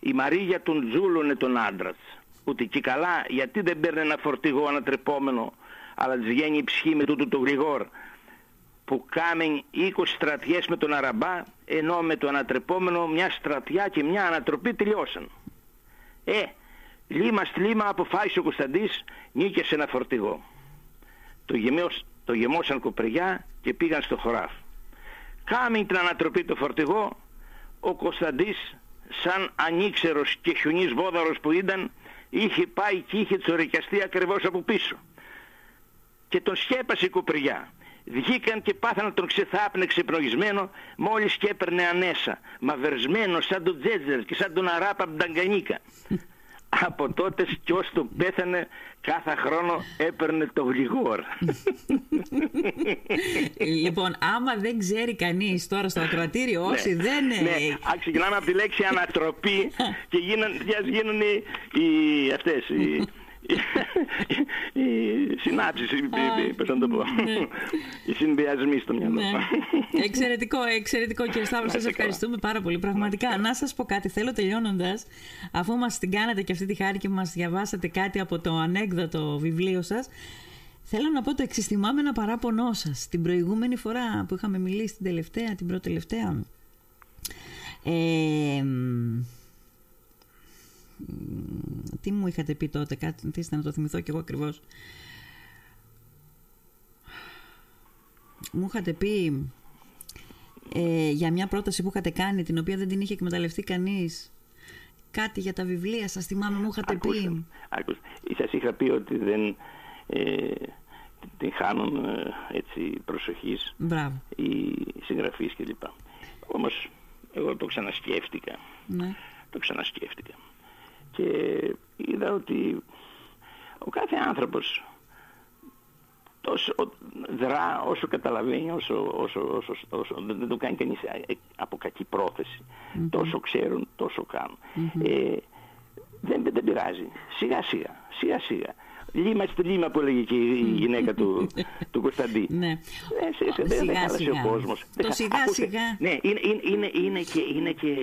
Η Μαρίγια τον τζούλωνε τον άντρα ούτε και καλά γιατί δεν παίρνει ένα φορτηγό ανατρεπόμενο αλλά της βγαίνει η ψυχή με τούτο το γρηγόρ που κάμεν 20 στρατιές με τον Αραμπά ενώ με το ανατρεπόμενο μια στρατιά και μια ανατροπή τελειώσαν. Ε, λίμας λίμα αποφάσισε ο Κωνσταντής νίκησε σε ένα φορτηγό. Το, γεμός, το γεμώσαν κοπριά και πήγαν στο χωράφ. Κάμει την ανατροπή το φορτηγό, ο Κωνσταντής σαν ανήξερος και χιονής βόδαρος που ήταν είχε πάει και είχε τσορικιαστεί ακριβώς από πίσω. Και τον σκέπασε η κοπριά. Βγήκαν και πάθανε τον ξεθάπνε ξεπνογισμένο μόλις και έπαιρνε ανέσα, μαυρισμένο σαν τον Τζέτζερ και σαν τον Αράπα Μπνταγκανίκα. Από τότε σκιός του πέθανε κάθε χρόνο έπαιρνε το γλυγόρ. λοιπόν, άμα δεν ξέρει κανείς τώρα στο ακροατήριο, όσοι ναι, δεν... Ναι, ξεκινάμε από τη λέξη ανατροπή και γίνουν, οι, οι, αυτές, οι, οι συνάψεις, πώς να το πω, ναι. οι συνδυασμοί στο μυαλό. Ναι. Εξαιρετικό, εξαιρετικό κύριε Σταύρο, σας ευχαριστούμε πάρα πολύ. Πραγματικά, να σας πω κάτι, θέλω τελειώνοντας, αφού μας την κάνατε και αυτή τη χάρη και μας διαβάσατε κάτι από το ανέκδοτο βιβλίο σας, Θέλω να πω το εξής. Θυμάμαι ένα παράπονό σας. Την προηγούμενη φορά που είχαμε μιλήσει, την τελευταία, την πρώτη τελευταία. Ε, τι μου είχατε πει τότε, κάτι να το θυμηθώ κι εγώ ακριβώς. Μου είχατε πει ε, για μια πρόταση που είχατε κάνει, την οποία δεν την είχε εκμεταλλευτεί κανείς. Κάτι για τα βιβλία σας, θυμάμαι, μου είχατε πει. Άκουσα. Σας είχα πει ότι δεν ε, την χάνουν ε, έτσι προσοχής Μπράβο. οι συγγραφείς κλπ. Όμως εγώ το ξανασκέφτηκα. Ναι. Το ξανασκέφτηκα και είδα ότι ο κάθε άνθρωπος τόσο δρά όσο καταλαβαίνει, όσο, όσο, όσο, όσο δεν το κάνει κανείς από κακή Τόσο ξέρουν, τόσο κάνουν. Ε, δεν, δεν πειράζει. Σιγά σιγά, σιγά σιγά. Λίμα στη λίμα που έλεγε και η γυναίκα του, του Κωνσταντή. Ναι. Ε, δεν χάλασε ο κόσμος. Το σιγά σιγά. Ναι, είναι, είναι, είναι, και, είναι, και,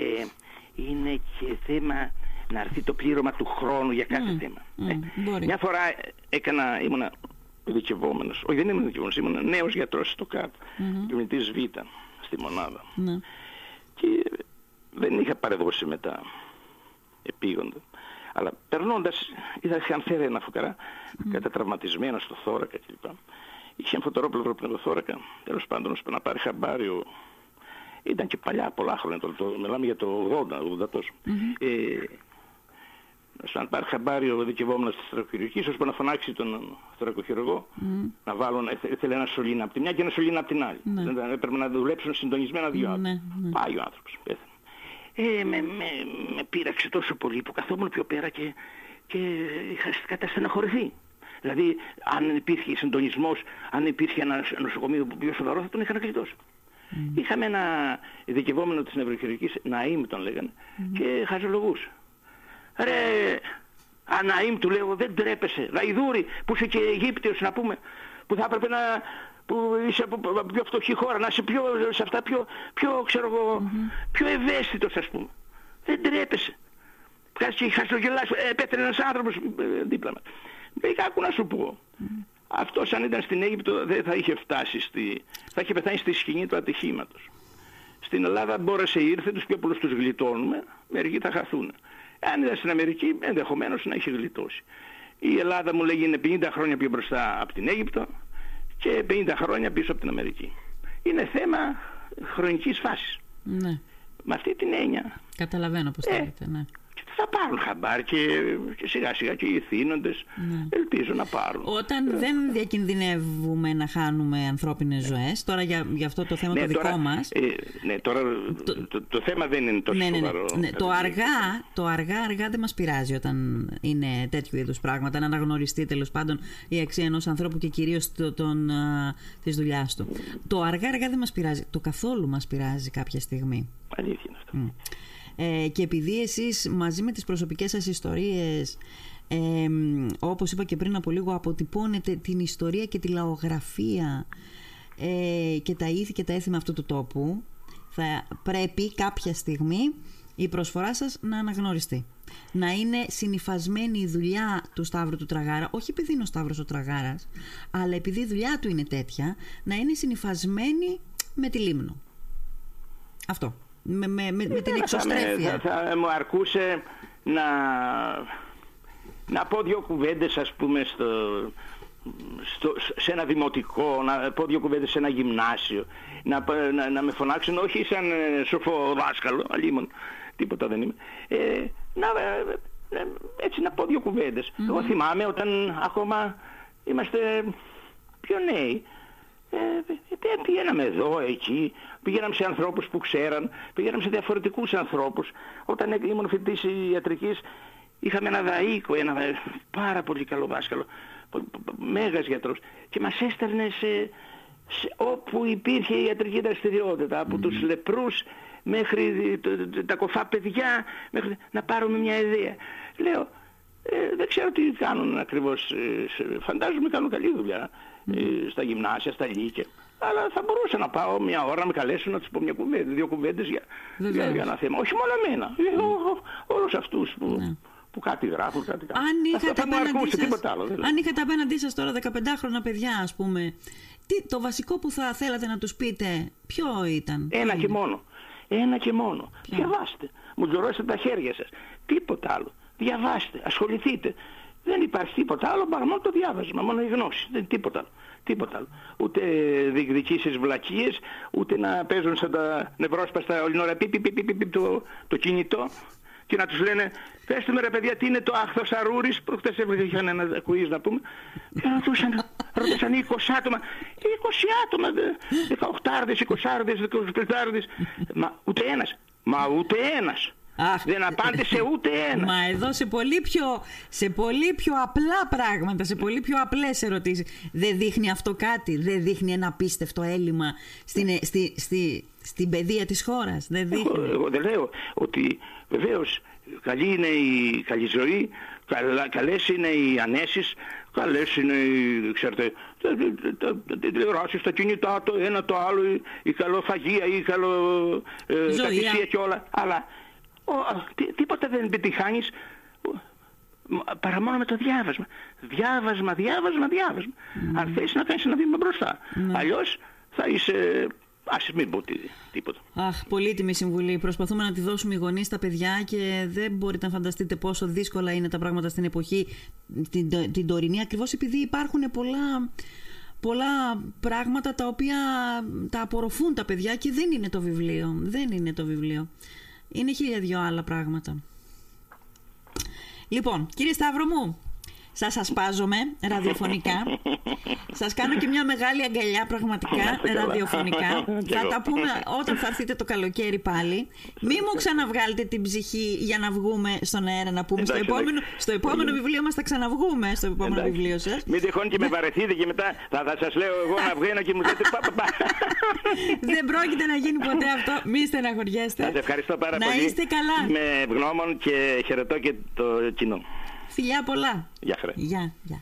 είναι και θέμα να έρθει το πλήρωμα του χρόνου για κάθε θέμα. Mm, Μια φορά έκανα, ήμουνα δικαιωμένος, όχι δεν ήμουν δικαιωμένος, ήμουν νέος γιατρός στο ΚΑΤ, mm-hmm. Β στη μονάδα. Ναι. Και δεν είχα παρεδώσει μετά επίγοντα. Αλλά περνώντας, είδα είχαν φέρει ένα φουκαρά, mm. κατατραυματισμένο στο θώρακα κλπ. Είχε ένα φωτορόπλευρο πνευμοθώρακα, τέλος πάντων, ώστε να πάρει χαμπάριο ήταν και παλιά πολλά χρόνια, το, το, μιλάμε για το 80, 80 τόσο. Mm-hmm. Ε, σαν πάρει χαμπάρι ο δικαιωμένος της θωρακοχειρουργικής, ώστε να φωνάξει τον θωρακοχειρουργό, mm. να βάλουν, ήθελε ένα σωλήνα από τη μια και ένα σωλήνα από την άλλη. Mm. Δεν, έπρεπε να δουλέψουν συντονισμένα δύο άτομα. Mm. Πάει ο άνθρωπος, πέθανε. Ε, με, με, με πείραξε τόσο πολύ που καθόμουν πιο πέρα και, και είχα καταστεναχωρηθεί. Δηλαδή, αν υπήρχε συντονισμός, αν υπήρχε ένα νοσοκομείο πιο σοβαρό, θα τον είχαν κλειτώσει. Mm. Είχαμε ένα ειδικευόμενο της νευροχειρουργικής, Ναΐμ τον λέγανε, mm. και χαζολογούσε. Ρε, Αναήμ του λέω, δεν τρέπεσαι. Λαϊδούρη, που είσαι και Αιγύπτιος να πούμε, που θα έπρεπε να, που είσαι από πιο φτωχή χώρα, να είσαι πιο, σε αυτά πιο, πιο ξέρω εγώ, mm-hmm. πιο ευαίσθητος ας πούμε. Δεν τρέπεσαι. Κάτσε και χαστογελάς, ε, πέτρε ένας άνθρωπος ε, δίπλα μας. Δεν άκου να σου πω. Mm-hmm. Αυτός αν ήταν στην Αίγυπτο δεν θα είχε φτάσει στη... θα είχε πεθάνει στη σκηνή του ατυχήματος. Στην Ελλάδα μπόρεσε ήρθε, τους πιο πολλούς τους γλιτώνουμε, μερικοί θα χαθούν. Αν ήταν στην Αμερική ενδεχομένως να είχε γλιτώσει. Η Ελλάδα μου λέγει είναι 50 χρόνια πιο μπροστά από την Αίγυπτο και 50 χρόνια πίσω από την Αμερική. Είναι θέμα χρονικής φάσης. Ναι. Με αυτή την έννοια. Καταλαβαίνω πώς ε, λέτε, ναι θα πάρουν χαμπάρ και, και σιγά σιγά και οι ηθήνοντες ναι. ελπίζω να πάρουν. Όταν ε. δεν διακινδυνεύουμε να χάνουμε ανθρώπινες ζωές, τώρα για, για αυτό το θέμα ναι, το τώρα, δικό μας... Ε, ναι, τώρα το, το, το, θέμα δεν είναι τόσο ναι, ναι, ναι, σοβαρό. Ναι, το, αργά, το αργά αργά δεν μας πειράζει όταν είναι τέτοιου είδους πράγματα, να αναγνωριστεί τέλος πάντων η αξία ενός ανθρώπου και κυρίως το, τον, α, της δουλειάς του. Το αργά αργά δεν μας πειράζει, το καθόλου μας πειράζει κάποια στιγμή. Αλήθεια είναι αυτό. Mm. Ε, και επειδή εσείς μαζί με τις προσωπικές σας ιστορίες ε, όπως είπα και πριν από λίγο αποτυπώνετε την ιστορία και τη λαογραφία ε, και τα ήθη και τα έθιμα αυτού του τόπου θα πρέπει κάποια στιγμή η προσφορά σας να αναγνωριστεί. Να είναι συνειφασμένη η δουλειά του Σταύρου του Τραγάρα, όχι επειδή είναι ο Σταύρος ο Τραγάρας, αλλά επειδή η δουλειά του είναι τέτοια, να είναι συνειφασμένη με τη Λίμνο. Αυτό με, με, με, με την εξωστρέφεια. Θα, θα, μου αρκούσε να, να πω δύο κουβέντες ας πούμε στο, στο, σε ένα δημοτικό, να πω δύο κουβέντες σε ένα γυμνάσιο, να, να, να με φωνάξουν όχι σαν ε, σοφό δάσκαλο, αλλήμον, τίποτα δεν είμαι, ε, να, ε, ε, έτσι να πω δύο κουβέντες. Εγώ θυμάμαι όταν ακόμα είμαστε πιο νέοι, ε, πήγαμε εδώ, εκεί, πήγαμε σε ανθρώπους που ξέραν, πήγαμε σε διαφορετικούς ανθρώπους. Όταν ήμουν φοιτητής ιατρικής, είχαμε ένα δαΐκο, ένα πάρα πολύ καλό δάσκαλο, μέγας γιατρός και μας έστελνε σε, όπου υπήρχε η ιατρική δραστηριότητα, από τους λεπρούς μέχρι τα κοφά παιδιά, μέχρι να πάρουμε μια ιδέα. Λέω, ε, δεν ξέρω τι κάνουν ακριβώς, ε, φαντάζομαι κάνουν καλή δουλειά ε, στα γυμνάσια, στα λύκεια. Αλλά θα μπορούσα να πάω μια ώρα να με καλέσουν να τους πω μια κουβέντα, δύο κουβέντες για, για, για, ένα θέμα. Όχι μόνο εμένα, για όλους αυτούς που... Ναι που κάτι γράφουν, κάτι κάνουν. Αν είχατε, απέναντί σας, άλλο, αν είχατε απέναντί σας τώρα 15χρονα παιδιά, ας πούμε, τι, το βασικό που θα θέλατε να τους πείτε, ποιο ήταν; Ένα και μόνο. Ένα και μόνο. Ποιο; Διαβάστε. Μου τζωρώσετε τα χέρια σας. Τίποτα άλλο. Διαβάστε. Ασχοληθείτε. Δεν υπάρχει τίποτα άλλο παρά μόνο το διάβασμα, μόνο η γνώση. Δεν τίποτα άλλο. Τίποτα άλλο. Ούτε διεκδικήσεις βλακίες, ούτε να παίζουν σαν τα νευρόσπαστα όλη την ώρα πι, πι, πι, πι, το, το κινητό και να τους λένε πέστε με ρε παιδιά τι είναι το άχθος αρούρης προχτές είχαν ένα κουίζ να πούμε και ρωτούσαν, ρωτούσαν 20 άτομα 20 άτομα 18 άρδες, 20 άρδες, 25 άρδες μα ούτε ένας μα ούτε ένας Αχ, δεν απάντησε ούτε ένα. Μα εδώ σε πολύ, πιο, σε πολύ πιο απλά πράγματα, σε πολύ πιο απλές ερωτήσεις. Δεν δείχνει αυτό κάτι, δεν δείχνει ένα απίστευτο έλλειμμα στην, στη, στη, στην παιδεία της χώρας; Δεν δείχνει. Εγώ, εγώ δεν λέω ότι βεβαίως καλή είναι η καλή ζωή, καλα, καλές είναι οι ανέσεις, καλές είναι οι, ξέρετε, τηλεοράσεις, τα κινητά, το ένα το άλλο, η καλοφαγία, η καλοκατησία ε, και όλα. Αλλά ο, τί, τίποτα δεν επιτυχάνεις παρά μόνο με το διάβασμα. Διάβασμα, διάβασμα, διάβασμα. Mm. Αν θες να κάνεις ένα βήμα μπροστά. Mm. Αλλιώς θα είσαι Α μην πω τίποτα. Αχ, πολύτιμη συμβουλή. Προσπαθούμε να τη δώσουμε οι γονείς στα παιδιά και δεν μπορείτε να φανταστείτε πόσο δύσκολα είναι τα πράγματα στην εποχή την, την τωρινή, ακριβώς επειδή υπάρχουν πολλά, πολλά πράγματα τα οποία τα απορροφούν τα παιδιά και δεν είναι το βιβλίο. Δεν είναι το βιβλίο. Είναι χίλια δυο άλλα πράγματα. Λοιπόν, κύριε Σταύρο μου, σας ασπάζομαι ραδιοφωνικά. Σας κάνω και μια μεγάλη αγκαλιά πραγματικά ραδιοφωνικά. θα τα πούμε όταν θα έρθετε το καλοκαίρι πάλι. Μη μου ξαναβγάλετε την ψυχή για να βγούμε στον αέρα να πούμε. στο επόμενο, στο επόμενο βιβλίο μας θα ξαναβγούμε στο επόμενο βιβλίο σας. Μην τυχόν και με βαρεθείτε και μετά θα, θα σας λέω εγώ να βγαίνω και μου λέτε πα, πα, Δεν πρόκειται να γίνει ποτέ αυτό. Μη στεναχωριέστε. Σας ευχαριστώ πάρα να πολύ. Να είστε καλά. Με ευγνώμων και χαιρετώ και το κοινό. Φιλιά πολλά. Γεια χαρά. Γεια, γεια.